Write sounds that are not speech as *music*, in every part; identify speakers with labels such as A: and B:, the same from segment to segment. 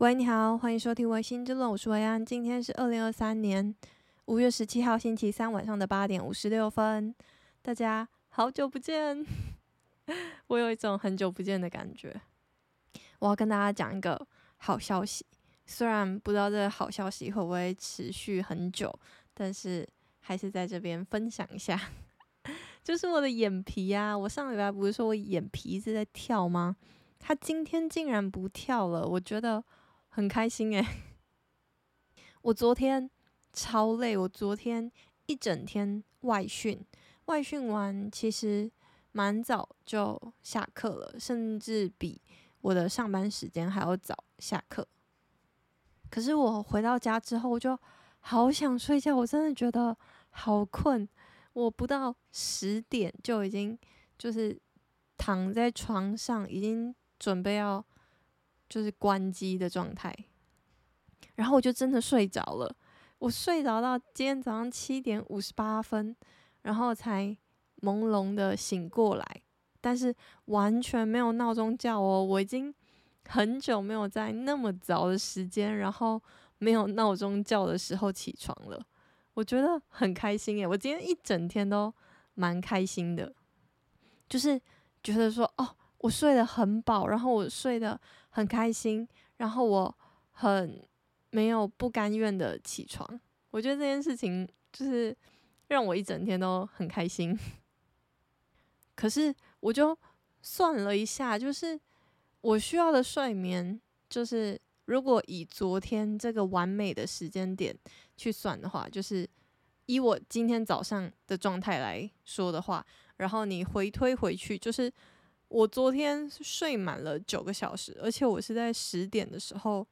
A: 喂，你好，欢迎收听《维新之论》，我是维安。今天是二零二三年五月十七号星期三晚上的八点五十六分。大家好久不见，*laughs* 我有一种很久不见的感觉。我要跟大家讲一个好消息，虽然不知道这个好消息会不会持续很久，但是还是在这边分享一下。*laughs* 就是我的眼皮啊，我上礼拜不是说我眼皮一直在跳吗？它今天竟然不跳了，我觉得。很开心诶，我昨天超累，我昨天一整天外训，外训完其实蛮早就下课了，甚至比我的上班时间还要早下课。可是我回到家之后，我就好想睡觉，我真的觉得好困，我不到十点就已经就是躺在床上，已经准备要。就是关机的状态，然后我就真的睡着了。我睡着到今天早上七点五十八分，然后才朦胧的醒过来，但是完全没有闹钟叫哦。我已经很久没有在那么早的时间，然后没有闹钟叫的时候起床了。我觉得很开心耶，我今天一整天都蛮开心的，就是觉得说哦。我睡得很饱，然后我睡得很开心，然后我很没有不甘愿的起床。我觉得这件事情就是让我一整天都很开心。*laughs* 可是我就算了一下，就是我需要的睡眠，就是如果以昨天这个完美的时间点去算的话，就是以我今天早上的状态来说的话，然后你回推回去，就是。我昨天睡满了九个小时，而且我是在十点的时候，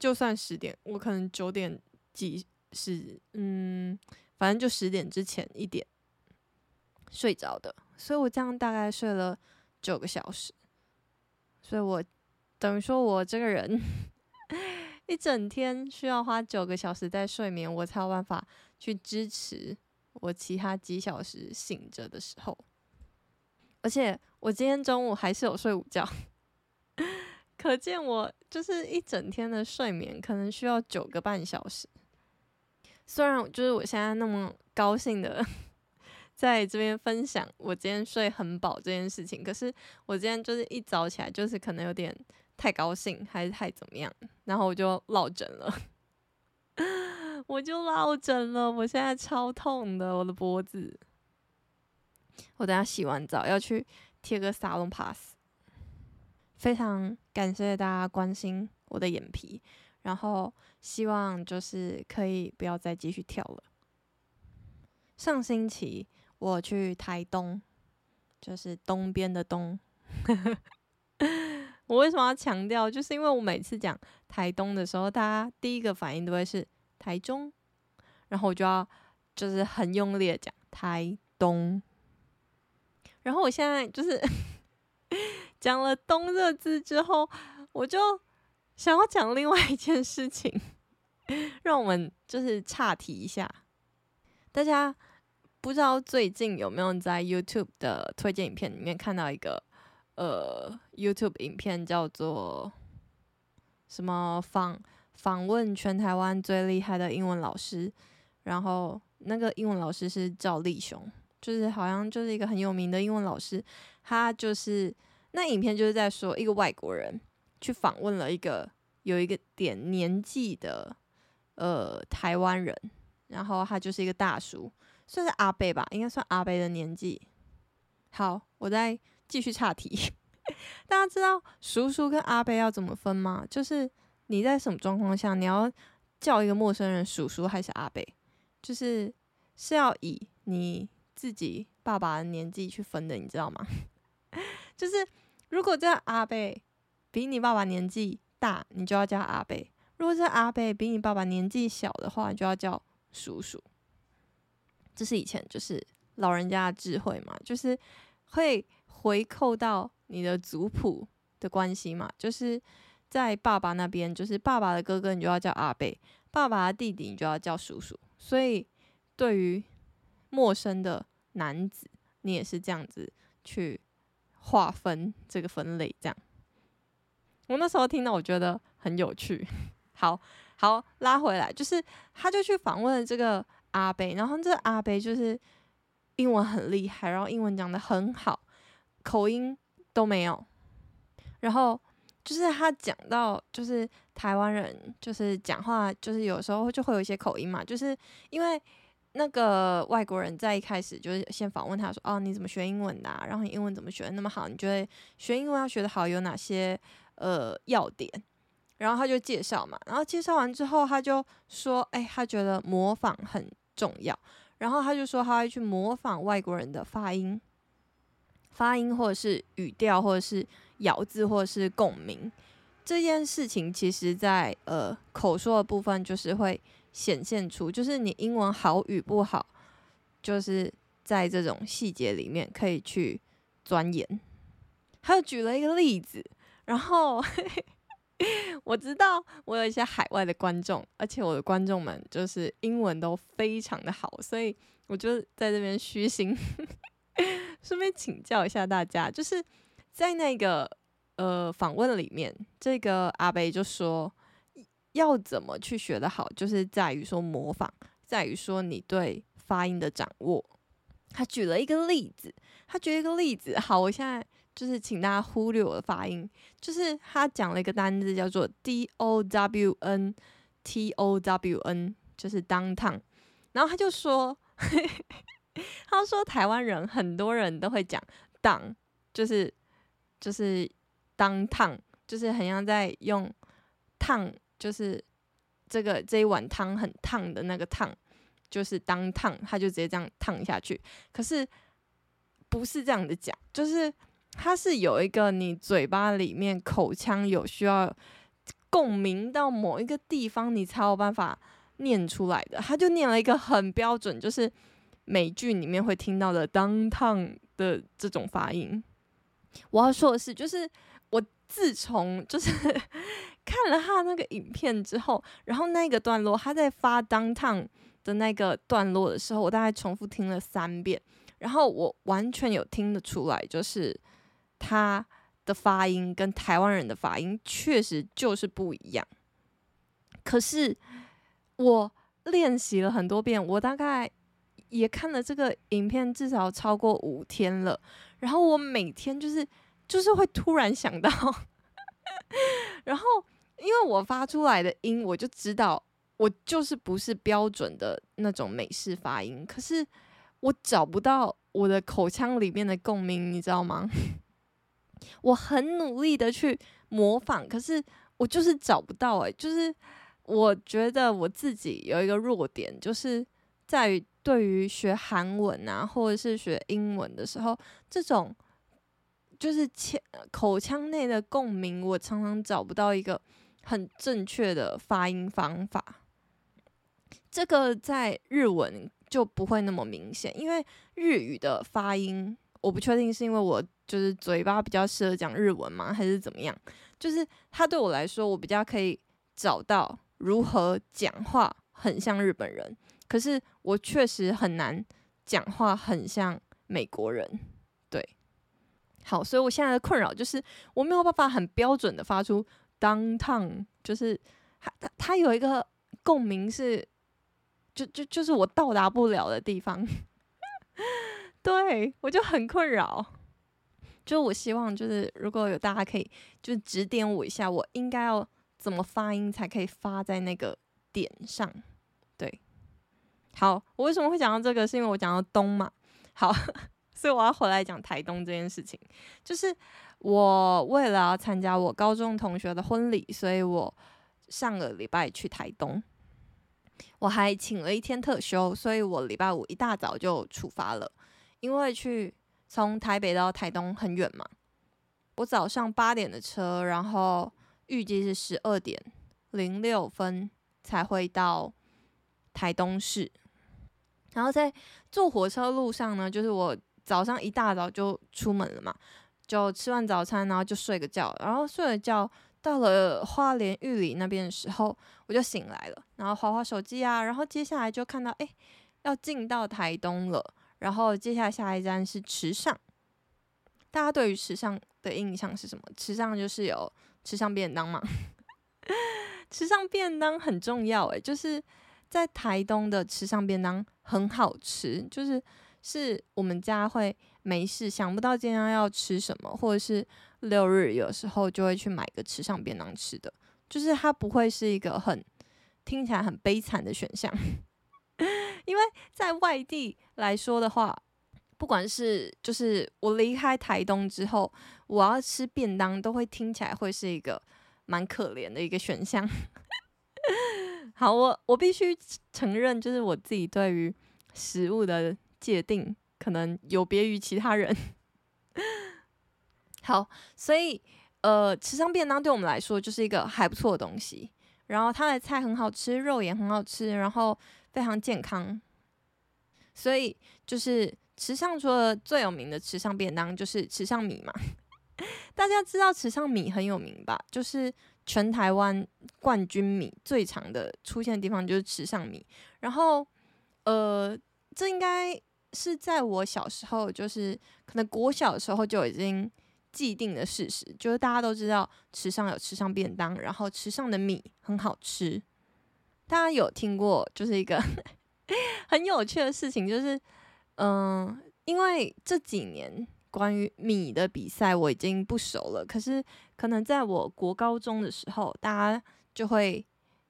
A: 就算十点，我可能九点几十，嗯，反正就十点之前一点睡着的，所以我这样大概睡了九个小时，所以我等于说我这个人 *laughs* 一整天需要花九个小时在睡眠，我才有办法去支持我其他几小时醒着的时候。而且我今天中午还是有睡午觉，可见我就是一整天的睡眠可能需要九个半小时。虽然就是我现在那么高兴的 *laughs* 在这边分享我今天睡很饱这件事情，可是我今天就是一早起来就是可能有点太高兴还是太怎么样，然后我就落枕了，*laughs* 我就落枕了，我现在超痛的，我的脖子。我等下洗完澡要去贴个沙龙 pass，非常感谢大家关心我的眼皮，然后希望就是可以不要再继续跳了。上星期我去台东，就是东边的东。*laughs* 我为什么要强调？就是因为我每次讲台东的时候，大家第一个反应都会是台中，然后我就要就是很用力的讲台东。然后我现在就是 *laughs* 讲了“东”这字之后，我就想要讲另外一件事情，让我们就是岔题一下。大家不知道最近有没有在 YouTube 的推荐影片里面看到一个呃 YouTube 影片，叫做什么访访问全台湾最厉害的英文老师，然后那个英文老师是赵立雄。就是好像就是一个很有名的英文老师，他就是那影片就是在说一个外国人去访问了一个有一个点年纪的呃台湾人，然后他就是一个大叔，算是阿伯吧，应该算阿伯的年纪。好，我再继续岔题。*laughs* 大家知道叔叔跟阿伯要怎么分吗？就是你在什么状况下你要叫一个陌生人叔叔还是阿伯？就是是要以你。自己爸爸的年纪去分的，你知道吗？*laughs* 就是如果这阿伯比你爸爸年纪大，你就要叫阿伯；如果这阿伯比你爸爸年纪小的话，你就要叫叔叔。这是以前就是老人家的智慧嘛，就是会回扣到你的族谱的关系嘛。就是在爸爸那边，就是爸爸的哥哥，你就要叫阿伯；爸爸的弟弟，你就要叫叔叔。所以对于陌生的男子，你也是这样子去划分这个分类，这样。我那时候听到，我觉得很有趣。*laughs* 好好拉回来，就是他就去访问了这个阿伯，然后这个阿伯就是英文很厉害，然后英文讲得很好，口音都没有。然后就是他讲到，就是台湾人就是讲话，就是有时候就会有一些口音嘛，就是因为那个外国人在一开始就是先访问他说，哦，你怎么学英文的？然后你英文怎么学得那么好？你觉得学英文要学得好有哪些呃要点？然后他就介绍嘛，然后介绍完之后，他就说：“哎，他觉得模仿很重要。”然后他就说他会去模仿外国人的发音、发音或者是语调，或者是咬字，或者是共鸣。这件事情其实在呃口说的部分，就是会显现出，就是你英文好与不好，就是在这种细节里面可以去钻研。他就举了一个例子，然后。嘿 *laughs* 嘿我知道我有一些海外的观众，而且我的观众们就是英文都非常的好，所以我就在这边虚心 *laughs* 顺便请教一下大家，就是在那个呃访问里面，这个阿北就说要怎么去学得好，就是在于说模仿，在于说你对发音的掌握。他举了一个例子，他举了一个例子，好，我现在。就是请大家忽略我的发音，就是他讲了一个单字叫做 D O W N T O W N，就是 downtown。然后他就说，*laughs* 他说台湾人很多人都会讲 down，就是就是 downtown，就是很像在用烫，就是这个这一碗汤很烫的那个烫，就是当烫他就直接这样烫下去。可是不是这样的讲，就是。它是有一个你嘴巴里面口腔有需要共鸣到某一个地方，你才有办法念出来的。他就念了一个很标准，就是美剧里面会听到的当烫的这种发音。我要说的是，就是自从就是 *laughs* 看了他那个影片之后，然后那个段落他在发 downtown 的那个段落的时候，我大概重复听了三遍，然后我完全有听得出来，就是。他的发音跟台湾人的发音确实就是不一样。可是我练习了很多遍，我大概也看了这个影片至少超过五天了。然后我每天就是就是会突然想到，*laughs* 然后因为我发出来的音，我就知道我就是不是标准的那种美式发音。可是我找不到我的口腔里面的共鸣，你知道吗？*laughs* 我很努力的去模仿，可是我就是找不到哎、就是我觉得我自己有一个弱点，就是在于对于学韩文啊，或者是学英文的时候，这种就是腔口腔内的共鸣，我常常找不到一个很正确的发音方法。这个在日文就不会那么明显，因为日语的发音，我不确定是因为我。就是嘴巴比较适合讲日文吗？还是怎么样？就是他对我来说，我比较可以找到如何讲话很像日本人，可是我确实很难讲话很像美国人。好，所以我现在的困扰就是我没有办法很标准的发出 downtown，就是他他他有一个共鸣是，就就就是我到达不了的地方，*laughs* 对我就很困扰。就我希望，就是如果有大家可以就指点我一下，我应该要怎么发音才可以发在那个点上？对，好，我为什么会讲到这个？是因为我讲到东嘛。好，所以我要回来讲台东这件事情。就是我为了要参加我高中同学的婚礼，所以我上个礼拜去台东，我还请了一天特休，所以我礼拜五一大早就出发了，因为去。从台北到台东很远嘛，我早上八点的车，然后预计是十二点零六分才会到台东市。然后在坐火车路上呢，就是我早上一大早就出门了嘛，就吃完早餐，然后就睡个觉，然后睡了觉，到了花莲玉里那边的时候，我就醒来了，然后滑滑手机啊，然后接下来就看到，哎，要进到台东了。然后接下来下一站是池上，大家对于池上的印象是什么？池上就是有池上便当嘛，*laughs* 池上便当很重要诶，就是在台东的池上便当很好吃，就是是我们家会没事想不到今天要吃什么，或者是六日有时候就会去买个吃上便当吃的，就是它不会是一个很听起来很悲惨的选项，*laughs* 因为在外地来说的话，不管是就是我离开台东之后，我要吃便当都会听起来会是一个。蛮可怜的一个选项。*laughs* 好，我我必须承认，就是我自己对于食物的界定可能有别于其他人。*laughs* 好，所以呃，池上便当对我们来说就是一个还不错的东西。然后它的菜很好吃，肉也很好吃，然后非常健康。所以就是池上除了最有名的池上便当，就是池上米嘛。*laughs* 大家知道池上米很有名吧？就是全台湾冠军米最长的出现的地方就是池上米。然后，呃，这应该是在我小时候，就是可能国小的时候就已经既定的事实，就是大家都知道池上有池上便当，然后池上的米很好吃。大家有听过就是一个 *laughs* 很有趣的事情，就是嗯、因为这几年。关于米的比赛我已经不熟了，可是可能在我国高中的时候，大家就会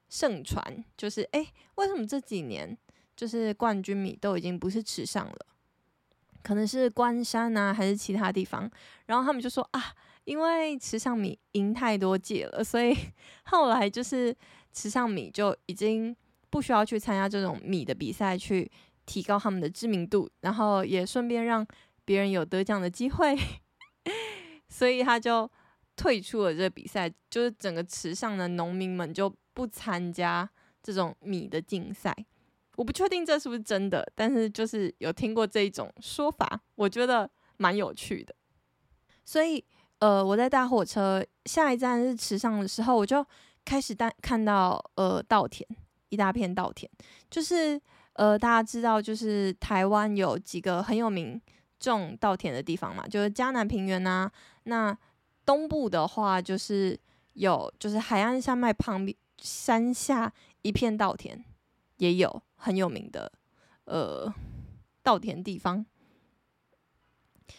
A: 盛传，就是诶、欸，为什么这几年就是冠军米都已经不是池上了？可能是关山啊，还是其他地方？然后他们就说啊，因为池上米赢太多届了，所以 *laughs* 后来就是池上米就已经不需要去参加这种米的比赛，去提高他们的知名度，然后也顺便让。别人有得奖的机会，*laughs* 所以他就退出了这比赛，就是整个池上的农民们就不参加这种米的竞赛。我不确定这是不是真的，但是就是有听过这一种说法，我觉得蛮有趣的。所以，呃，我在搭火车下一站是池上的时候，我就开始看看到呃稻田，一大片稻田，就是呃大家知道，就是台湾有几个很有名。种稻田的地方嘛，就是嘉南平原呐、啊。那东部的话，就是有，就是海岸山脉旁边山下一片稻田，也有很有名的呃稻田地方。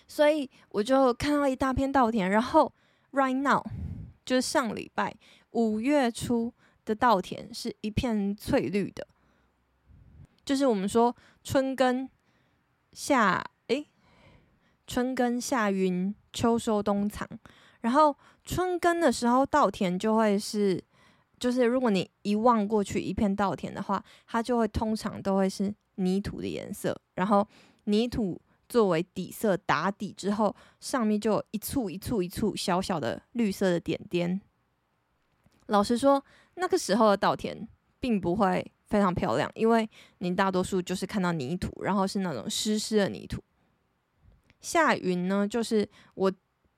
A: 所以我就看到一大片稻田，然后 right now 就是上礼拜五月初的稻田是一片翠绿的，就是我们说春耕夏。诶春耕夏耘，秋收冬藏。然后春耕的时候，稻田就会是，就是如果你一望过去一片稻田的话，它就会通常都会是泥土的颜色。然后泥土作为底色打底之后，上面就有一簇一簇一簇小小的绿色的点点。老实说，那个时候的稻田并不会非常漂亮，因为你大多数就是看到泥土，然后是那种湿湿的泥土。夏云呢，就是我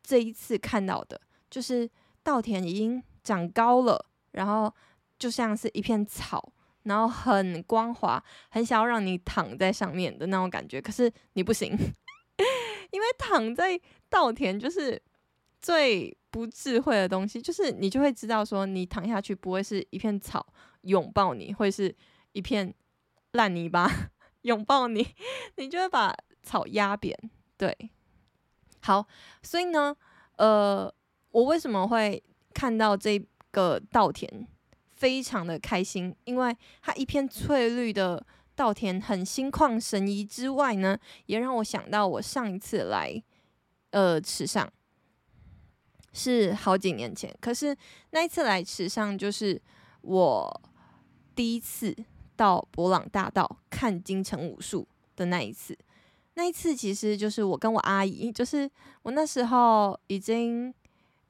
A: 这一次看到的，就是稻田已经长高了，然后就像是一片草，然后很光滑，很想要让你躺在上面的那种感觉。可是你不行，*laughs* 因为躺在稻田就是最不智慧的东西，就是你就会知道说，你躺下去不会是一片草拥抱你，会是一片烂泥巴 *laughs* 拥抱你，*laughs* 你就会把草压扁。对，好，所以呢，呃，我为什么会看到这个稻田非常的开心？因为它一片翠绿的稻田很心旷神怡之外呢，也让我想到我上一次来，呃，池上是好几年前，可是那一次来池上就是我第一次到博朗大道看金城武术的那一次。那一次其实就是我跟我阿姨，就是我那时候已经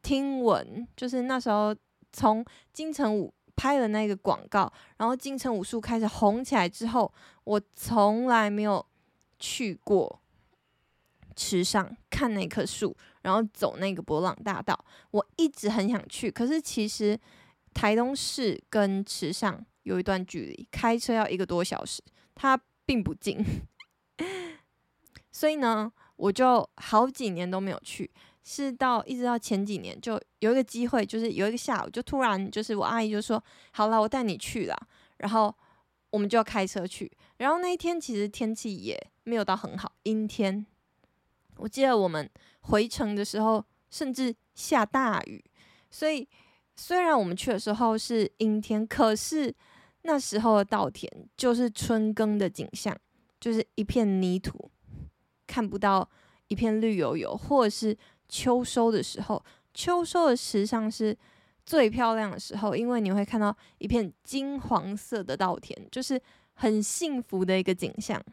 A: 听闻，就是那时候从金城武拍了那个广告，然后金城武术开始红起来之后，我从来没有去过池上看那棵树，然后走那个博朗大道，我一直很想去，可是其实台东市跟池上有一段距离，开车要一个多小时，它并不近。*laughs* 所以呢，我就好几年都没有去。是到一直到前几年，就有一个机会，就是有一个下午，就突然就是我阿姨就说：“好了，我带你去了。”然后我们就要开车去。然后那一天其实天气也没有到很好，阴天。我记得我们回程的时候甚至下大雨，所以虽然我们去的时候是阴天，可是那时候的稻田就是春耕的景象，就是一片泥土，看不到一片绿油油，或者是秋收的时候，秋收的时尚是最漂亮的时候，因为你会看到一片金黄色的稻田，就是很幸福的一个景象。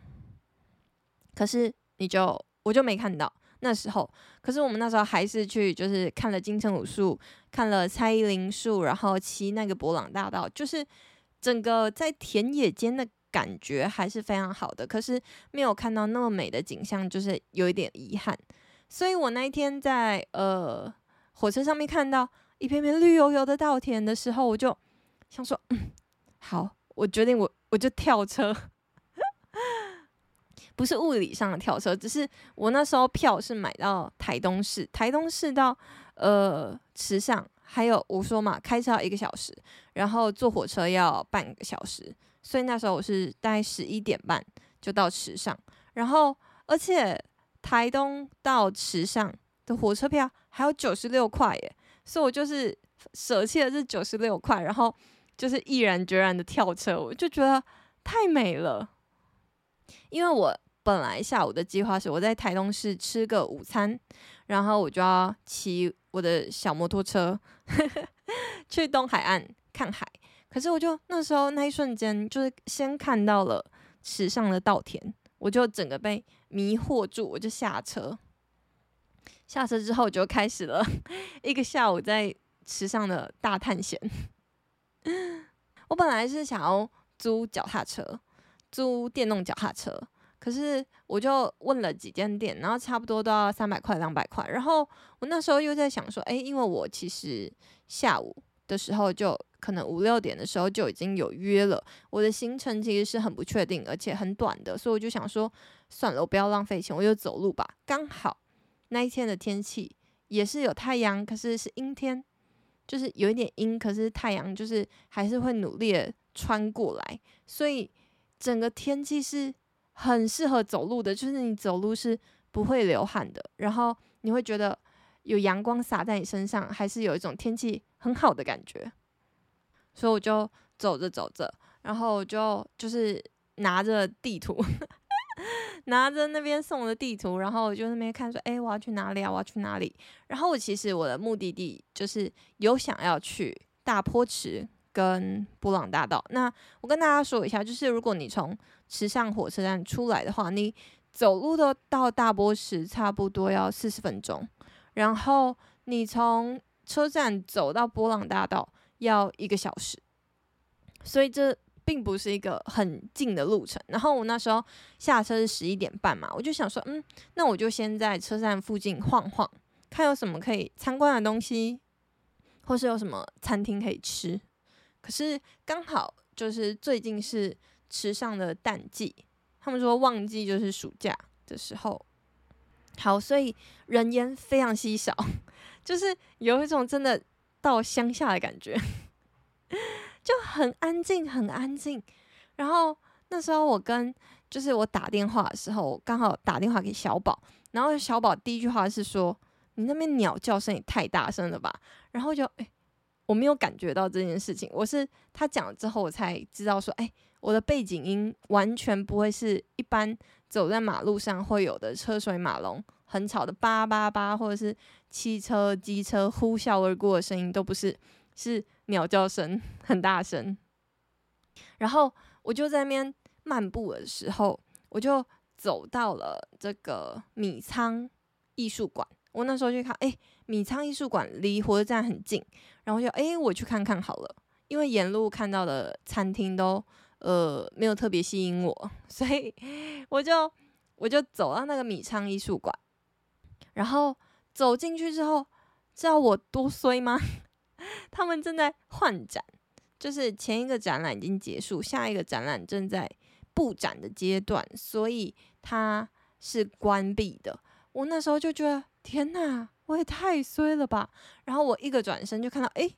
A: 可是你就。我就没看到那时候，可是我们那时候还是去，就是看了金城武树，看了蔡依林树，然后骑那个博朗大道，就是整个在田野间的感觉还是非常好的。可是没有看到那么美的景象，就是有一点遗憾。所以我那一天在呃火车上面看到一片片绿油油的稻田的时候，我就想说，嗯，好，我决定我我就跳车。*laughs* 不是物理上的跳车，只是我那时候票是买到台东市，台东市到呃池上，还有我说嘛，开车要一个小时，然后坐火车要半个小时，所以那时候我是大概十一点半就到池上，然后而且台东到池上的火车票还有九十六块耶，所以我就是舍弃了这九十六块，然后就是毅然决然的跳车，我就觉得太美了，因为我。本来下午的计划是我在台东市吃个午餐，然后我就要骑我的小摩托车 *laughs* 去东海岸看海。可是我就那时候那一瞬间，就是先看到了池上的稻田，我就整个被迷惑住，我就下车。下车之后就开始了一个下午在池上的大探险。我本来是想要租脚踏车，租电动脚踏车。可是我就问了几间店，然后差不多都要三百块、两百块。然后我那时候又在想说，诶，因为我其实下午的时候就可能五六点的时候就已经有约了，我的行程其实是很不确定，而且很短的，所以我就想说，算了，我不要浪费钱，我就走路吧。刚好那一天的天气也是有太阳，可是是阴天，就是有一点阴，可是太阳就是还是会努力的穿过来，所以整个天气是。很适合走路的，就是你走路是不会流汗的，然后你会觉得有阳光洒在你身上，还是有一种天气很好的感觉。所以我就走着走着，然后我就就是拿着地图，*laughs* 拿着那边送的地图，然后我就那边看说，哎，我要去哪里啊？我要去哪里？然后我其实我的目的地就是有想要去大坡池跟布朗大道。那我跟大家说一下，就是如果你从池上火车站出来的话，你走路的到大坡池差不多要四十分钟，然后你从车站走到波浪大道要一个小时，所以这并不是一个很近的路程。然后我那时候下车是十一点半嘛，我就想说，嗯，那我就先在车站附近晃晃，看有什么可以参观的东西，或是有什么餐厅可以吃。可是刚好就是最近是。池上的淡季，他们说旺季就是暑假的时候。好，所以人烟非常稀少，*laughs* 就是有一种真的到乡下的感觉，就很安静，很安静。然后那时候我跟就是我打电话的时候，刚好打电话给小宝，然后小宝第一句话是说：“你那边鸟叫声也太大声了吧？”然后就诶，我没有感觉到这件事情，我是他讲了之后我才知道说，诶。我的背景音完全不会是一般走在马路上会有的车水马龙很吵的叭叭叭，或者是汽车、机车呼啸而过的声音，都不是，是鸟叫声 *laughs* 很大声。然后我就在那边漫步的时候，我就走到了这个米仓艺术馆。我那时候就看，哎，米仓艺术馆离火车站很近，然后就哎，我去看看好了，因为沿路看到的餐厅都。呃，没有特别吸引我，*laughs* 所以我就我就走到那个米仓艺术馆，然后走进去之后，知道我多衰吗？*laughs* 他们正在换展，就是前一个展览已经结束，下一个展览正在布展的阶段，所以它是关闭的。我那时候就觉得天哪，我也太衰了吧！然后我一个转身就看到，哎，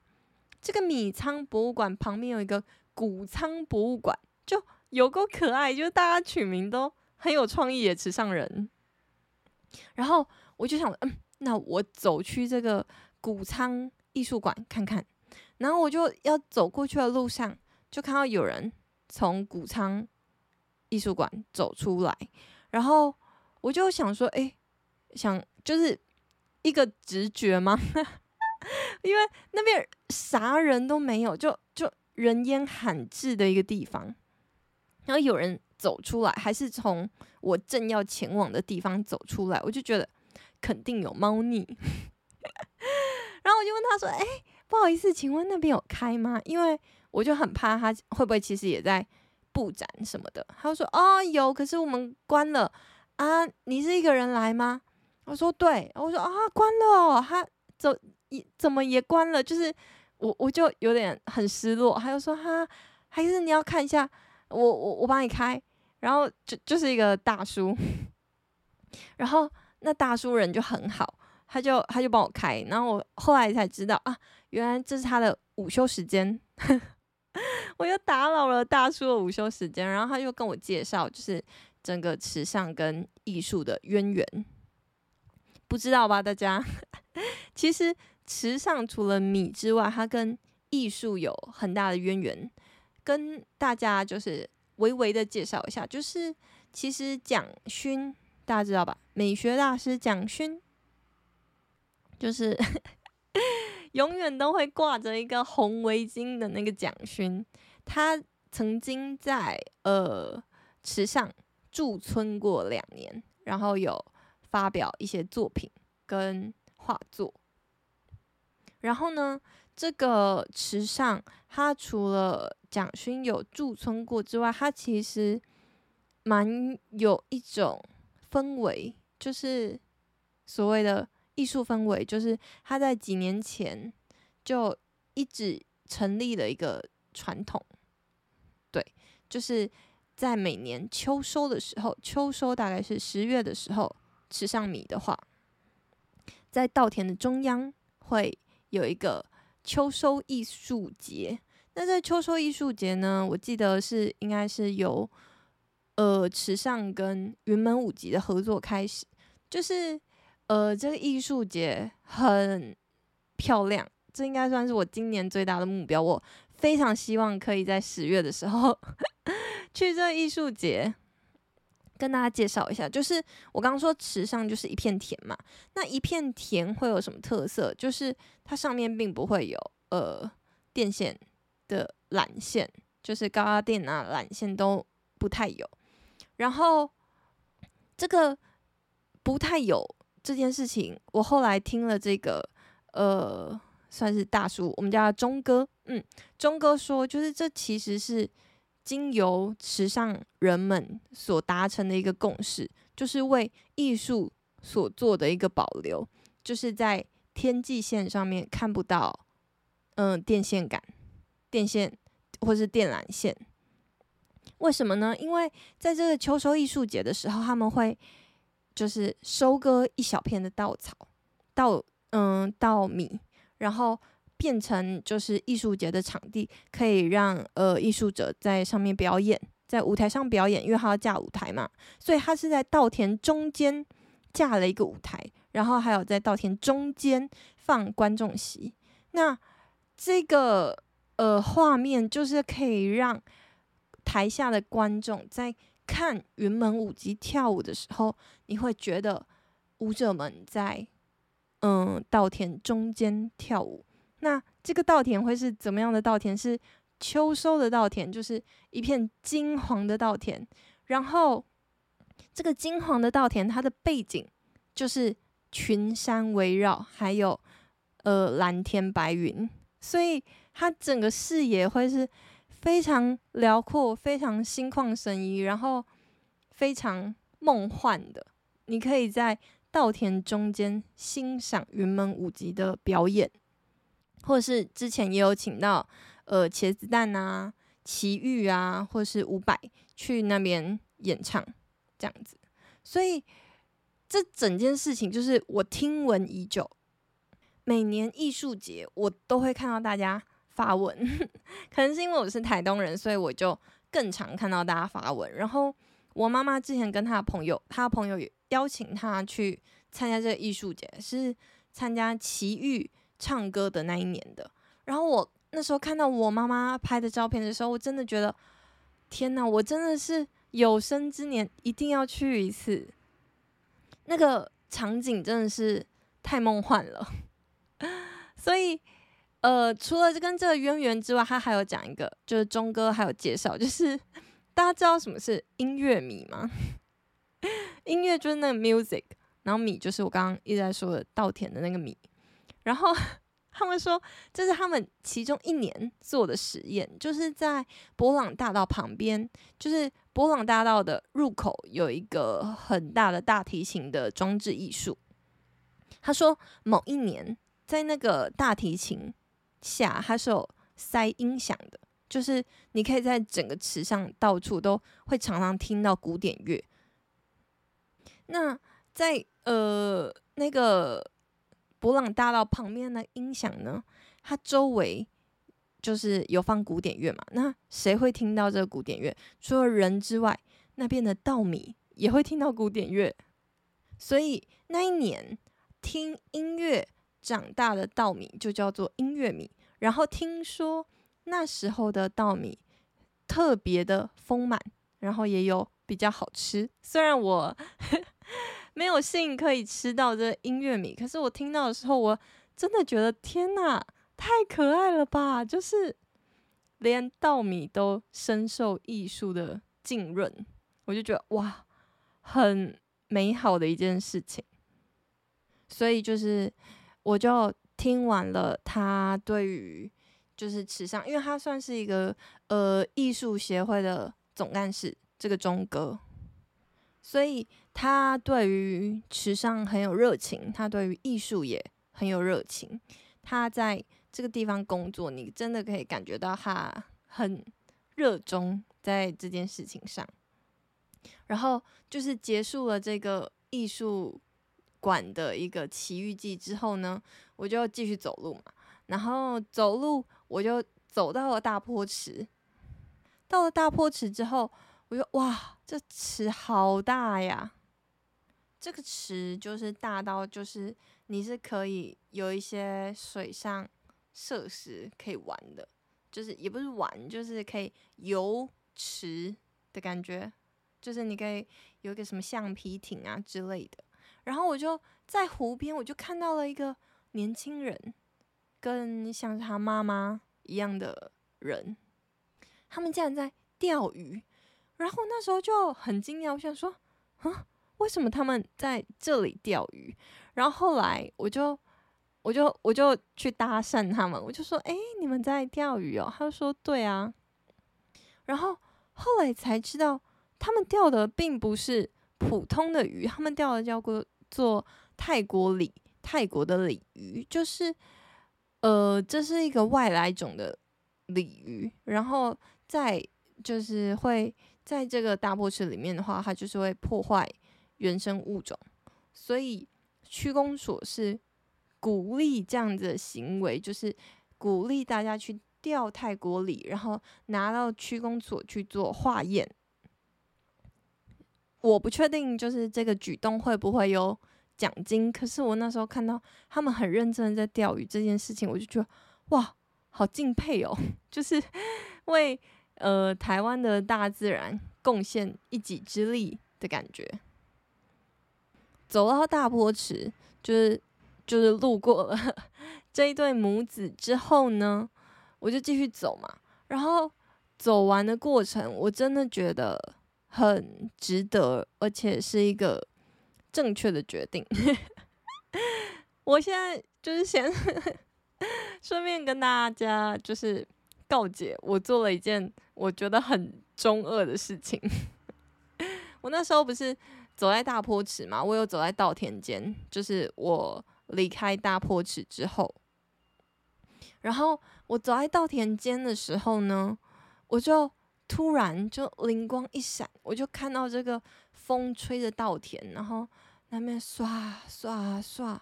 A: 这个米仓博物馆旁边有一个谷仓博物馆，就有够可爱，就是大家取名都很有创意，池上人。然后我就想，嗯，那我走去这个谷仓艺术馆看看。然后我就要走过去的路上，就看到有人从谷仓艺术馆走出来，然后我就想说，哎，想就是一个直觉吗？*laughs* 因为那边啥人都没有，就就人烟罕至的一个地方，然后有人走出来，还是从我正要前往的地方走出来，我就觉得肯定有猫腻。*laughs* 然后我就问他说，哎。不好意思，请问那边有开吗？因为我就很怕他会不会其实也在布展什么的。他就说：“哦，有，可是我们关了啊。”你是一个人来吗？我说：“对。”我说：“啊，关了哦，他怎也怎么也关了？”就是我我就有点很失落。他就说：“哈，还是你要看一下，我我我帮你开。”然后就就是一个大叔，*laughs* 然后那大叔人就很好，他就他就帮我开。然后我后来才知道啊。原来这是他的午休时间，*laughs* 我又打扰了大叔的午休时间，然后他就跟我介绍，就是整个池上跟艺术的渊源，不知道吧？大家，*laughs* 其实池上除了米之外，它跟艺术有很大的渊源，跟大家就是微微的介绍一下，就是其实蒋勋大家知道吧？美学大师蒋勋，就是。*laughs* 永远都会挂着一个红围巾的那个蒋勋，他曾经在呃池上驻村过两年，然后有发表一些作品跟画作。然后呢，这个池上他除了蒋勋有驻村过之外，他其实蛮有一种氛围，就是所谓的。艺术氛围就是他在几年前就一直成立了一个传统，对，就是在每年秋收的时候，秋收大概是十月的时候，吃上米的话，在稻田的中央会有一个秋收艺术节。那在秋收艺术节呢，我记得是应该是由呃池上跟云门舞集的合作开始，就是。呃，这个艺术节很漂亮，这应该算是我今年最大的目标。我非常希望可以在十月的时候 *laughs* 去这艺术节，跟大家介绍一下。就是我刚刚说池上就是一片田嘛，那一片田会有什么特色？就是它上面并不会有呃电线的缆线，就是高压电啊缆线都不太有。然后这个不太有。这件事情，我后来听了这个，呃，算是大叔，我们家钟哥，嗯，钟哥说，就是这其实是经由时尚人们所达成的一个共识，就是为艺术所做的一个保留，就是在天际线上面看不到，嗯、电线杆、电线或是电缆线，为什么呢？因为在这个秋收艺术节的时候，他们会。就是收割一小片的稻草，稻嗯稻米，然后变成就是艺术节的场地，可以让呃艺术者在上面表演，在舞台上表演，因为他要架舞台嘛，所以他是在稻田中间架了一个舞台，然后还有在稻田中间放观众席。那这个呃画面就是可以让台下的观众在。看云门舞集跳舞的时候，你会觉得舞者们在嗯稻田中间跳舞。那这个稻田会是怎么样的稻田？是秋收的稻田，就是一片金黄的稻田。然后这个金黄的稻田，它的背景就是群山围绕，还有呃蓝天白云，所以它整个视野会是。非常辽阔，非常心旷神怡，然后非常梦幻的。你可以在稻田中间欣赏云门舞集的表演，或者是之前也有请到呃茄子蛋啊、奇遇啊，或是伍佰去那边演唱这样子。所以这整件事情就是我听闻已久。每年艺术节，我都会看到大家发文，*laughs* 可能是因为我是台东人，所以我就更常看到大家发文。然后我妈妈之前跟她的朋友，她的朋友邀请她去参加这个艺术节，是参加齐豫唱歌的那一年的。然后我那时候看到我妈妈拍的照片的时候，我真的觉得，天哪！我真的是有生之年一定要去一次。那个场景真的是太梦幻了。*laughs* 所以，呃，除了这跟这个渊源之外，他还有讲一个，就是钟哥还有介绍，就是大家知道什么是音乐米吗？*laughs* 音乐就是那个 music，然后米就是我刚刚一直在说的稻田的那个米。然后他们说，这是他们其中一年做的实验，就是在博朗大道旁边，就是博朗大道的入口有一个很大的大提琴的装置艺术。他说某一年。在那个大提琴下，它是有塞音响的，就是你可以在整个池上到处都会常常听到古典乐。那在呃那个伯朗大道旁边的音响呢，它周围就是有放古典乐嘛。那谁会听到这个古典乐？除了人之外，那边的稻米也会听到古典乐。所以那一年听音乐。长大的稻米就叫做音乐米，然后听说那时候的稻米特别的丰满，然后也有比较好吃。虽然我 *laughs* 没有幸可以吃到这音乐米，可是我听到的时候，我真的觉得天哪，太可爱了吧！就是连稻米都深受艺术的浸润，我就觉得哇，很美好的一件事情。所以就是。我就听完了他对于就是池上，因为他算是一个呃艺术协会的总干事，这个钟哥，所以他对于池上很有热情，他对于艺术也很有热情。他在这个地方工作，你真的可以感觉到他很热衷在这件事情上。然后就是结束了这个艺术。馆的一个奇遇记之后呢，我就继续走路嘛，然后走路我就走到了大坡池，到了大坡池之后，我就哇，这池好大呀！这个池就是大到就是你是可以有一些水上设施可以玩的，就是也不是玩，就是可以游池的感觉，就是你可以有一个什么橡皮艇啊之类的。然后我就在湖边，我就看到了一个年轻人，跟像他妈妈一样的人，他们竟然在钓鱼。然后那时候就很惊讶，我想说，啊，为什么他们在这里钓鱼？然后后来我就，我就，我就去搭讪他们，我就说，哎，你们在钓鱼哦？他就说，对啊。然后后来才知道，他们钓的并不是普通的鱼，他们钓的叫做。做泰国鲤，泰国的鲤鱼就是，呃，这是一个外来种的鲤鱼，然后在就是会在这个大坡池里面的话，它就是会破坏原生物种，所以区公所是鼓励这样子的行为，就是鼓励大家去钓泰国鲤，然后拿到区公所去做化验。我不确定，就是这个举动会不会有奖金。可是我那时候看到他们很认真的在钓鱼这件事情，我就觉得哇，好敬佩哦！*laughs* 就是为呃台湾的大自然贡献一己之力的感觉。走到大坡池，就是就是路过了 *laughs* 这一对母子之后呢，我就继续走嘛。然后走完的过程，我真的觉得。很值得，而且是一个正确的决定。*laughs* 我现在就是先 *laughs* 顺便跟大家就是告解，我做了一件我觉得很中二的事情。*laughs* 我那时候不是走在大坡池嘛，我有走在稻田间，就是我离开大坡池之后，然后我走在稻田间的时候呢，我就。突然就灵光一闪，我就看到这个风吹着稻田，然后那边刷刷刷，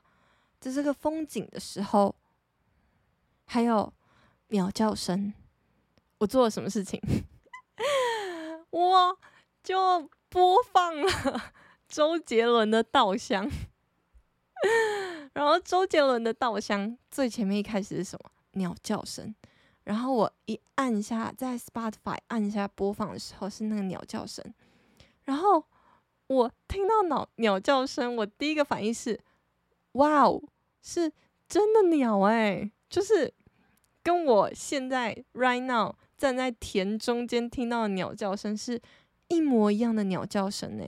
A: 这个风景的时候，还有鸟叫声。我做了什么事情？*laughs* 我就播放了周杰伦的《稻香》，*laughs* 然后周杰伦的《稻香》最前面一开始是什么？鸟叫声。然后我一按下，在 Spotify 按下播放的时候是那个鸟叫声。然后我听到鸟鸟叫声，我第一个反应是：哇哦，是真的鸟哎！就是跟我现在 right now。站在田中间听到的鸟叫声是一模一样的鸟叫声呢，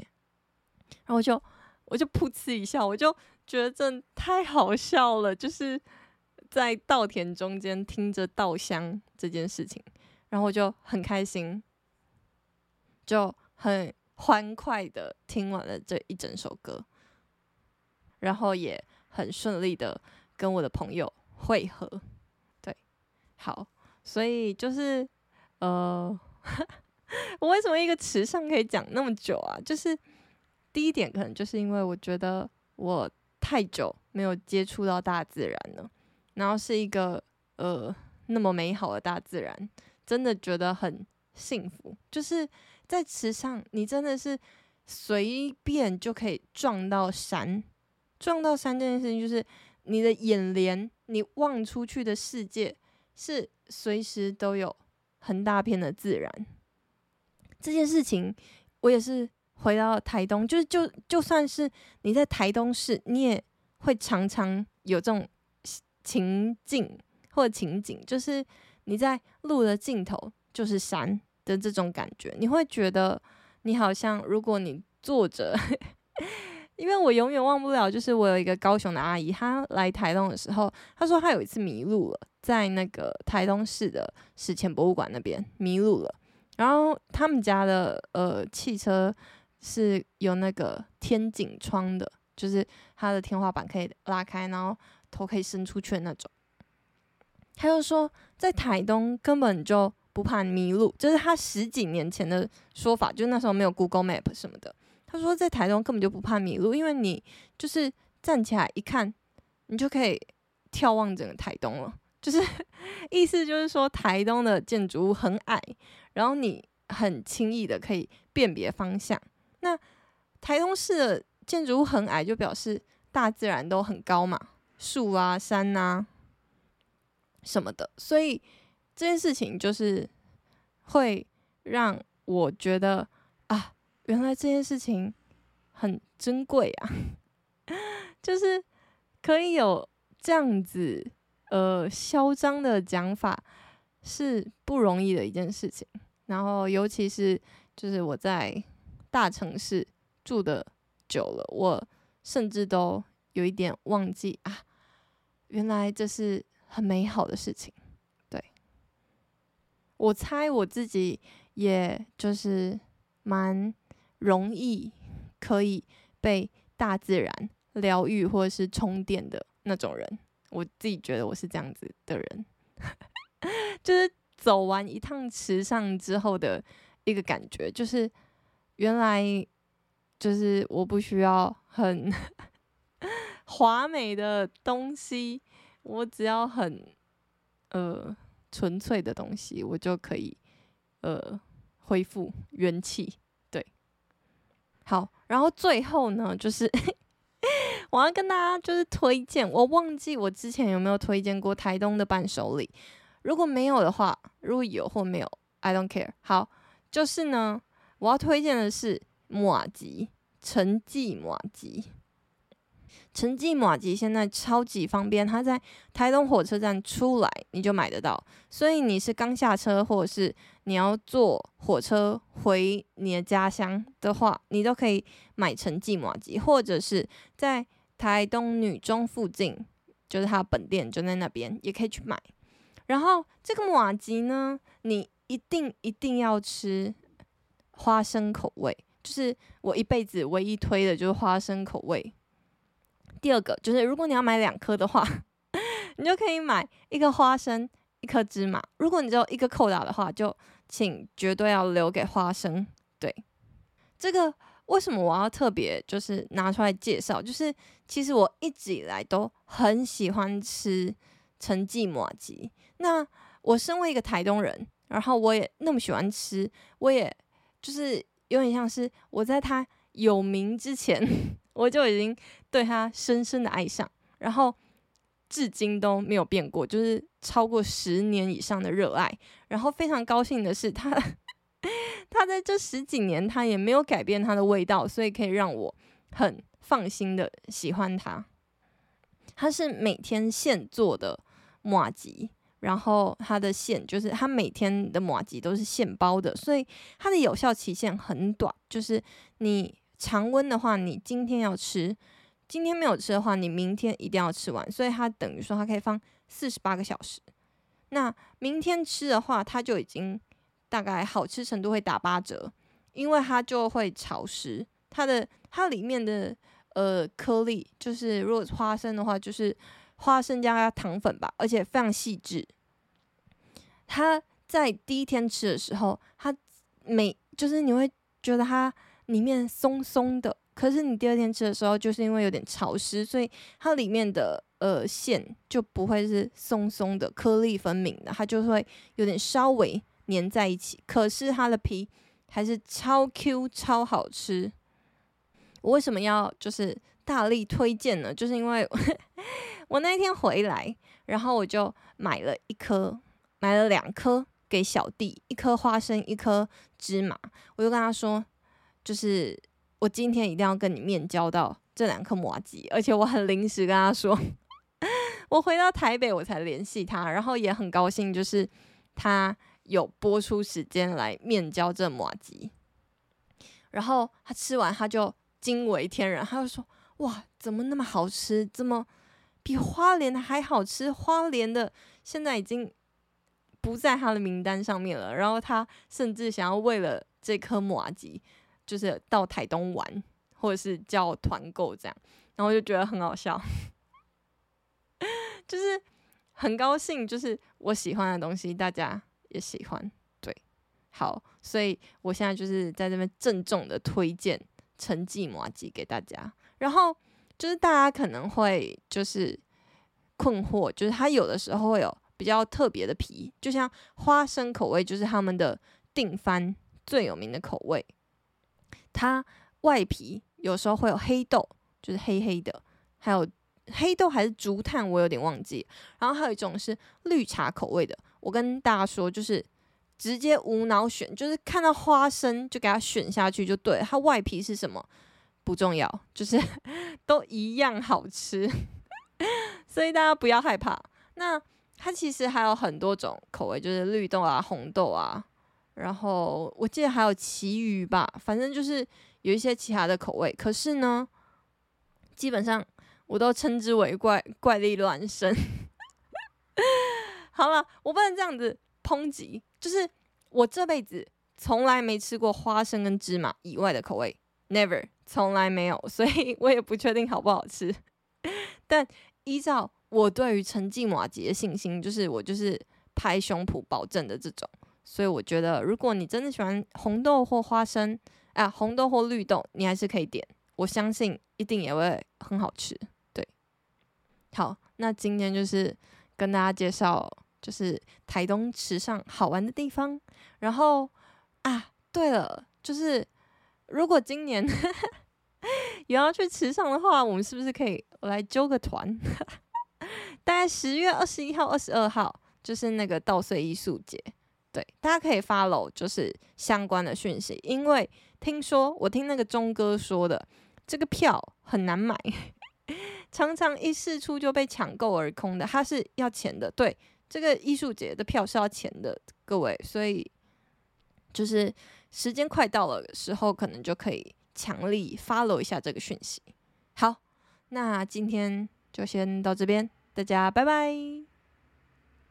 A: 然后我就我就噗嗤一笑，我就觉得这太好笑了，就是在稻田中间听着稻香这件事情，然后我就很开心，就很欢快的听完了这一整首歌，然后也很顺利的跟我的朋友会合，对，好，所以就是。呃，*laughs* 我为什么一个池上可以讲那么久啊？就是第一点，可能就是因为我觉得我太久没有接触到大自然了，然后是一个呃那么美好的大自然，真的觉得很幸福。就是在池上，你真的是随便就可以撞到山，撞到山这件事情，就是你的眼帘，你望出去的世界是随时都有。很大片的自然，这件事情我也是回到台东，就是就就算是你在台东市，你也会常常有这种情境或情景，就是你在路的尽头就是山的这种感觉，你会觉得你好像如果你坐着，*laughs* 因为我永远忘不了，就是我有一个高雄的阿姨，她来台东的时候，她说她有一次迷路了。在那个台东市的史前博物馆那边迷路了，然后他们家的呃汽车是有那个天井窗的，就是它的天花板可以拉开，然后头可以伸出去的那种。他就说在台东根本就不怕迷路，就是他十几年前的说法，就那时候没有 Google Map 什么的。他说在台东根本就不怕迷路，因为你就是站起来一看，你就可以眺望整个台东了。就是意思就是说，台东的建筑物很矮，然后你很轻易的可以辨别方向。那台东市的建筑物很矮，就表示大自然都很高嘛，树啊、山啊什么的。所以这件事情就是会让我觉得啊，原来这件事情很珍贵啊，*laughs* 就是可以有这样子。呃，嚣张的讲法是不容易的一件事情。然后，尤其是就是我在大城市住的久了，我甚至都有一点忘记啊，原来这是很美好的事情。对，我猜我自己也就是蛮容易可以被大自然疗愈或者是充电的那种人。我自己觉得我是这样子的人，*laughs* 就是走完一趟池上之后的一个感觉，就是原来就是我不需要很华美的东西，我只要很呃纯粹的东西，我就可以呃恢复元气。对，好，然后最后呢，就是。*laughs* 我要跟大家就是推荐，我忘记我之前有没有推荐过台东的伴手礼。如果没有的话，如果有或没有，I don't care。好，就是呢，我要推荐的是麻糬，陈记麻糬。陈记麻吉现在超级方便，它在台东火车站出来你就买得到。所以你是刚下车，或者是你要坐火车回你的家乡的话，你都可以买陈记麻吉，或者是在。台东女中附近，就是它本店就在那边，也可以去买。然后这个麻吉呢，你一定一定要吃花生口味，就是我一辈子唯一推的就是花生口味。第二个就是，如果你要买两颗的话，*laughs* 你就可以买一个花生，一颗芝麻。如果你只有一个扣打的话，就请绝对要留给花生。对，这个为什么我要特别就是拿出来介绍？就是其实我一直以来都很喜欢吃陈记麻吉。那我身为一个台东人，然后我也那么喜欢吃，我也就是有点像是我在他有名之前，我就已经对他深深的爱上，然后至今都没有变过，就是超过十年以上的热爱。然后非常高兴的是他。他在这十几年，他也没有改变他的味道，所以可以让我很放心的喜欢它。它是每天现做的麻糬，然后它的馅就是它每天的麻糬都是现包的，所以它的有效期限很短。就是你常温的话，你今天要吃，今天没有吃的话，你明天一定要吃完。所以它等于说它可以放四十八个小时。那明天吃的话，它就已经。大概好吃程度会打八折，因为它就会潮湿。它的它里面的呃颗粒，就是如果花生的话，就是花生加糖粉吧，而且非常细致。它在第一天吃的时候，它每就是你会觉得它里面松松的，可是你第二天吃的时候，就是因为有点潮湿，所以它里面的呃馅就不会是松松的、颗粒分明的，它就会有点稍微。粘在一起，可是它的皮还是超 Q 超好吃。我为什么要就是大力推荐呢？就是因为我 *laughs* 那天回来，然后我就买了一颗，买了两颗给小弟，一颗花生，一颗芝麻。我就跟他说，就是我今天一定要跟你面交到这两颗麻糬，而且我很临时跟他说，*laughs* 我回到台北我才联系他，然后也很高兴，就是他。有播出时间来面交这麻糬，然后他吃完他就惊为天人，他就说：“哇，怎么那么好吃？怎么比花莲的还好吃？花莲的现在已经不在他的名单上面了。”然后他甚至想要为了这颗麻糬，就是到台东玩，或者是叫团购这样。然后就觉得很好笑，*laughs* 就是很高兴，就是我喜欢的东西，大家。也喜欢，对，好，所以我现在就是在这边郑重的推荐陈记麻吉给大家。然后就是大家可能会就是困惑，就是它有的时候会有比较特别的皮，就像花生口味，就是他们的定番最有名的口味。它外皮有时候会有黑豆，就是黑黑的，还有黑豆还是竹炭，我有点忘记。然后还有一种是绿茶口味的。我跟大家说，就是直接无脑选，就是看到花生就给它选下去就对。它外皮是什么不重要，就是 *laughs* 都一样好吃，*laughs* 所以大家不要害怕。那它其实还有很多种口味，就是绿豆啊、红豆啊，然后我记得还有旗鱼吧，反正就是有一些其他的口味。可是呢，基本上我都称之为怪怪力乱神。*laughs* 好了，我不能这样子抨击。就是我这辈子从来没吃过花生跟芝麻以外的口味，never，从来没有，所以我也不确定好不好吃。*laughs* 但依照我对于陈记麻糬的信心，就是我就是拍胸脯保证的这种。所以我觉得，如果你真的喜欢红豆或花生啊，红豆或绿豆，你还是可以点。我相信一定也会很好吃。对，好，那今天就是跟大家介绍。就是台东池上好玩的地方，然后啊，对了，就是如果今年 *laughs* 有要去池上的话，我们是不是可以我来揪个团？*laughs* 大概十月二十一号、二十二号，就是那个稻穗艺术节，对，大家可以 follow 就是相关的讯息，因为听说我听那个钟哥说的，这个票很难买，*laughs* 常常一试出就被抢购而空的，它是要钱的，对。这个艺术节的票是要钱的，各位，所以就是时间快到了时候，可能就可以强力 follow 一下这个讯息。好，那今天就先到这边，大家拜拜。